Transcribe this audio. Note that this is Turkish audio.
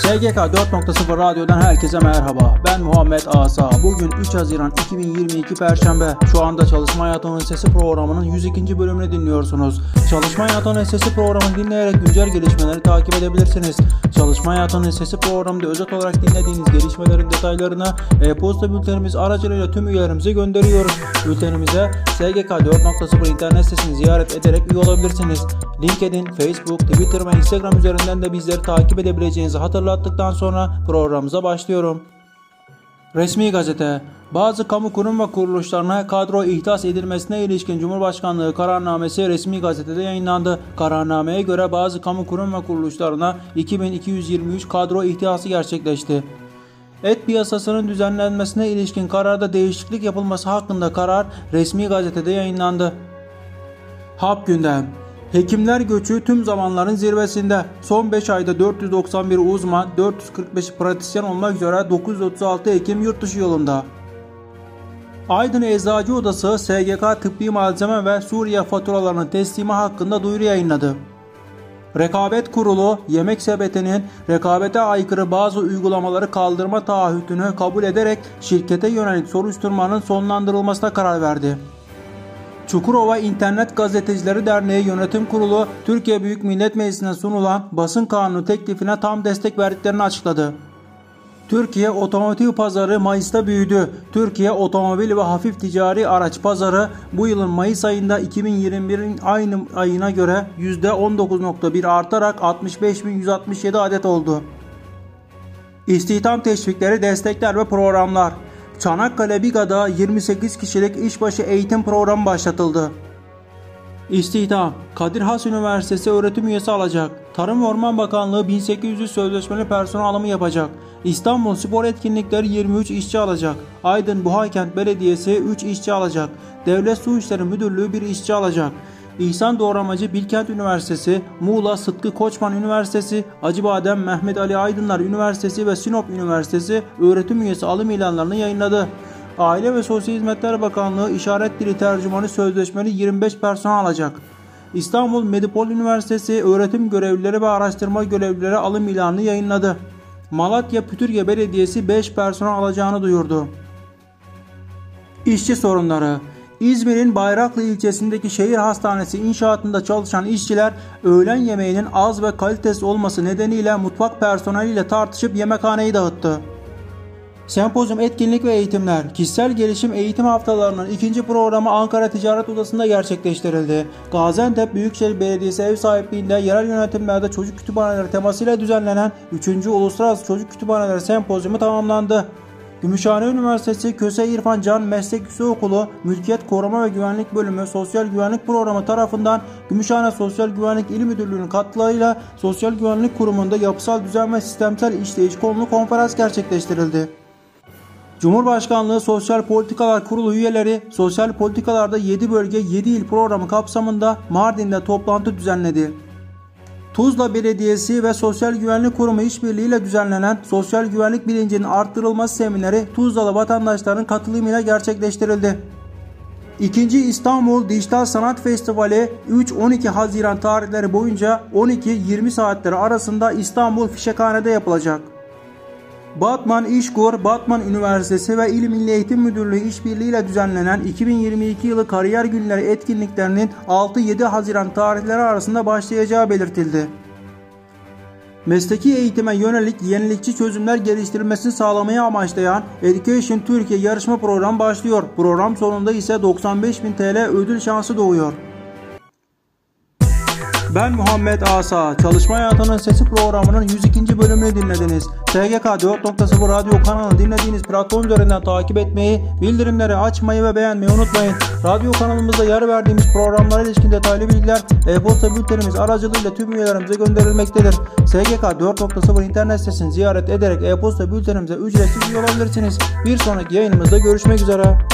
SGK 4.0 Radyo'dan herkese merhaba. Ben Muhammed Asa. Bugün 3 Haziran 2022 Perşembe. Şu anda Çalışma Hayatının Sesi programının 102. bölümünü dinliyorsunuz. Çalışma Hayatının Sesi programını dinleyerek güncel gelişmeleri takip edebilirsiniz. Çalışma Hayatının Sesi programında özet olarak dinlediğiniz gelişmelerin detaylarını e-posta bültenimiz aracılığıyla tüm üyelerimize gönderiyoruz. Bültenimize SGK 4.0 internet sitesini ziyaret ederek üye olabilirsiniz. LinkedIn, Facebook, Twitter ve Instagram üzerinden de bizleri takip edebileceğinizi hatırlattıktan sonra programımıza başlıyorum. Resmi gazete bazı kamu kurum ve kuruluşlarına kadro ihtas edilmesine ilişkin Cumhurbaşkanlığı kararnamesi resmi gazetede yayınlandı. Kararnameye göre bazı kamu kurum ve kuruluşlarına 2223 kadro ihtiyası gerçekleşti. Et piyasasının düzenlenmesine ilişkin kararda değişiklik yapılması hakkında karar resmi gazetede yayınlandı. Hap gündem Hekimler göçü tüm zamanların zirvesinde. Son 5 ayda 491 uzman, 445 pratisyen olmak üzere 936 hekim yurt dışı yolunda. Aydın Eczacı Odası SGK tıbbi malzeme ve Suriye faturalarının teslimi hakkında duyuru yayınladı. Rekabet Kurulu yemek sepetinin rekabete aykırı bazı uygulamaları kaldırma taahhütünü kabul ederek şirkete yönelik soruşturmanın sonlandırılmasına karar verdi. Çukurova İnternet Gazetecileri Derneği Yönetim Kurulu Türkiye Büyük Millet Meclisi'ne sunulan basın kanunu teklifine tam destek verdiklerini açıkladı. Türkiye otomotiv pazarı Mayıs'ta büyüdü. Türkiye otomobil ve hafif ticari araç pazarı bu yılın Mayıs ayında 2021'in aynı ayına göre %19.1 artarak 65.167 adet oldu. İstihdam teşvikleri, destekler ve programlar Çanakkale Biga'da 28 kişilik işbaşı eğitim programı başlatıldı. İstihdam Kadir Has Üniversitesi öğretim üyesi alacak. Tarım ve Orman Bakanlığı 1800 sözleşmeli personel alımı yapacak. İstanbul Spor Etkinlikleri 23 işçi alacak. Aydın Buhaykent Belediyesi 3 işçi alacak. Devlet Su İşleri Müdürlüğü 1 işçi alacak. İhsan Doğramacı Bilkent Üniversitesi, Muğla Sıtkı Koçman Üniversitesi, Acıbadem Mehmet Ali Aydınlar Üniversitesi ve Sinop Üniversitesi öğretim üyesi alım ilanlarını yayınladı. Aile ve Sosyal Hizmetler Bakanlığı işaret dili tercümanı sözleşmeli 25 personel alacak. İstanbul Medipol Üniversitesi öğretim görevlileri ve araştırma görevlileri alım ilanını yayınladı. Malatya Pütürge Belediyesi 5 personel alacağını duyurdu. İşçi sorunları İzmir'in Bayraklı ilçesindeki şehir hastanesi inşaatında çalışan işçiler öğlen yemeğinin az ve kalitesiz olması nedeniyle mutfak personeliyle tartışıp yemekhaneyi dağıttı. Sempozyum etkinlik ve eğitimler, kişisel gelişim eğitim haftalarının ikinci programı Ankara Ticaret Odası'nda gerçekleştirildi. Gaziantep Büyükşehir Belediyesi ev sahipliğinde yerel yönetimlerde çocuk kütüphaneleri temasıyla düzenlenen 3. Uluslararası Çocuk Kütüphaneleri Sempozyumu tamamlandı. Gümüşhane Üniversitesi Köse İrfan Can Meslek Yüksekokulu Mülkiyet Koruma ve Güvenlik Bölümü Sosyal Güvenlik Programı tarafından Gümüşhane Sosyal Güvenlik İl Müdürlüğü'nün katkılarıyla Sosyal Güvenlik Kurumu'nda yapısal düzen ve sistemsel işleyiş konulu konferans gerçekleştirildi. Cumhurbaşkanlığı Sosyal Politikalar Kurulu üyeleri sosyal politikalarda 7 bölge 7 il programı kapsamında Mardin'de toplantı düzenledi. Tuzla Belediyesi ve Sosyal Güvenlik Kurumu işbirliğiyle düzenlenen sosyal güvenlik bilincinin arttırılması semineri Tuzlalı vatandaşların katılımıyla gerçekleştirildi. İkinci İstanbul Dijital Sanat Festivali 3-12 Haziran tarihleri boyunca 12-20 saatleri arasında İstanbul Fişekhane'de yapılacak. Batman İşkur, Batman Üniversitesi ve İl Milli Eğitim Müdürlüğü işbirliğiyle düzenlenen 2022 yılı kariyer günleri etkinliklerinin 6-7 Haziran tarihleri arasında başlayacağı belirtildi. Mesleki eğitime yönelik yenilikçi çözümler geliştirilmesini sağlamaya amaçlayan Education Türkiye yarışma programı başlıyor. Program sonunda ise 95.000 TL ödül şansı doğuyor. Ben Muhammed Asa. Çalışma Hayatının Sesi programının 102. bölümünü dinlediniz. SGK 4.0 radyo kanalını dinlediğiniz platform üzerinden takip etmeyi, bildirimleri açmayı ve beğenmeyi unutmayın. Radyo kanalımızda yer verdiğimiz programlara ilişkin detaylı bilgiler e-posta bültenimiz aracılığıyla tüm üyelerimize gönderilmektedir. SGK 4.0 internet sitesini ziyaret ederek e-posta bültenimize ücretsiz üye. Bir sonraki yayınımızda görüşmek üzere.